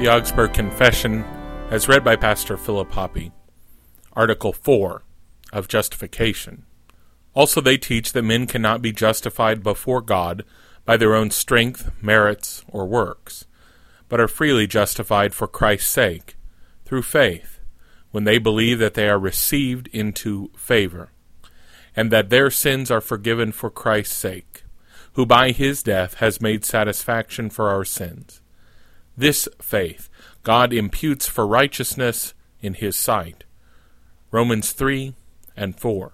The Augsburg Confession, as read by Pastor Philip Hoppe. Article 4 of Justification. Also, they teach that men cannot be justified before God by their own strength, merits, or works, but are freely justified for Christ's sake, through faith, when they believe that they are received into favor, and that their sins are forgiven for Christ's sake, who by his death has made satisfaction for our sins. This faith God imputes for righteousness in his sight. Romans 3 and 4.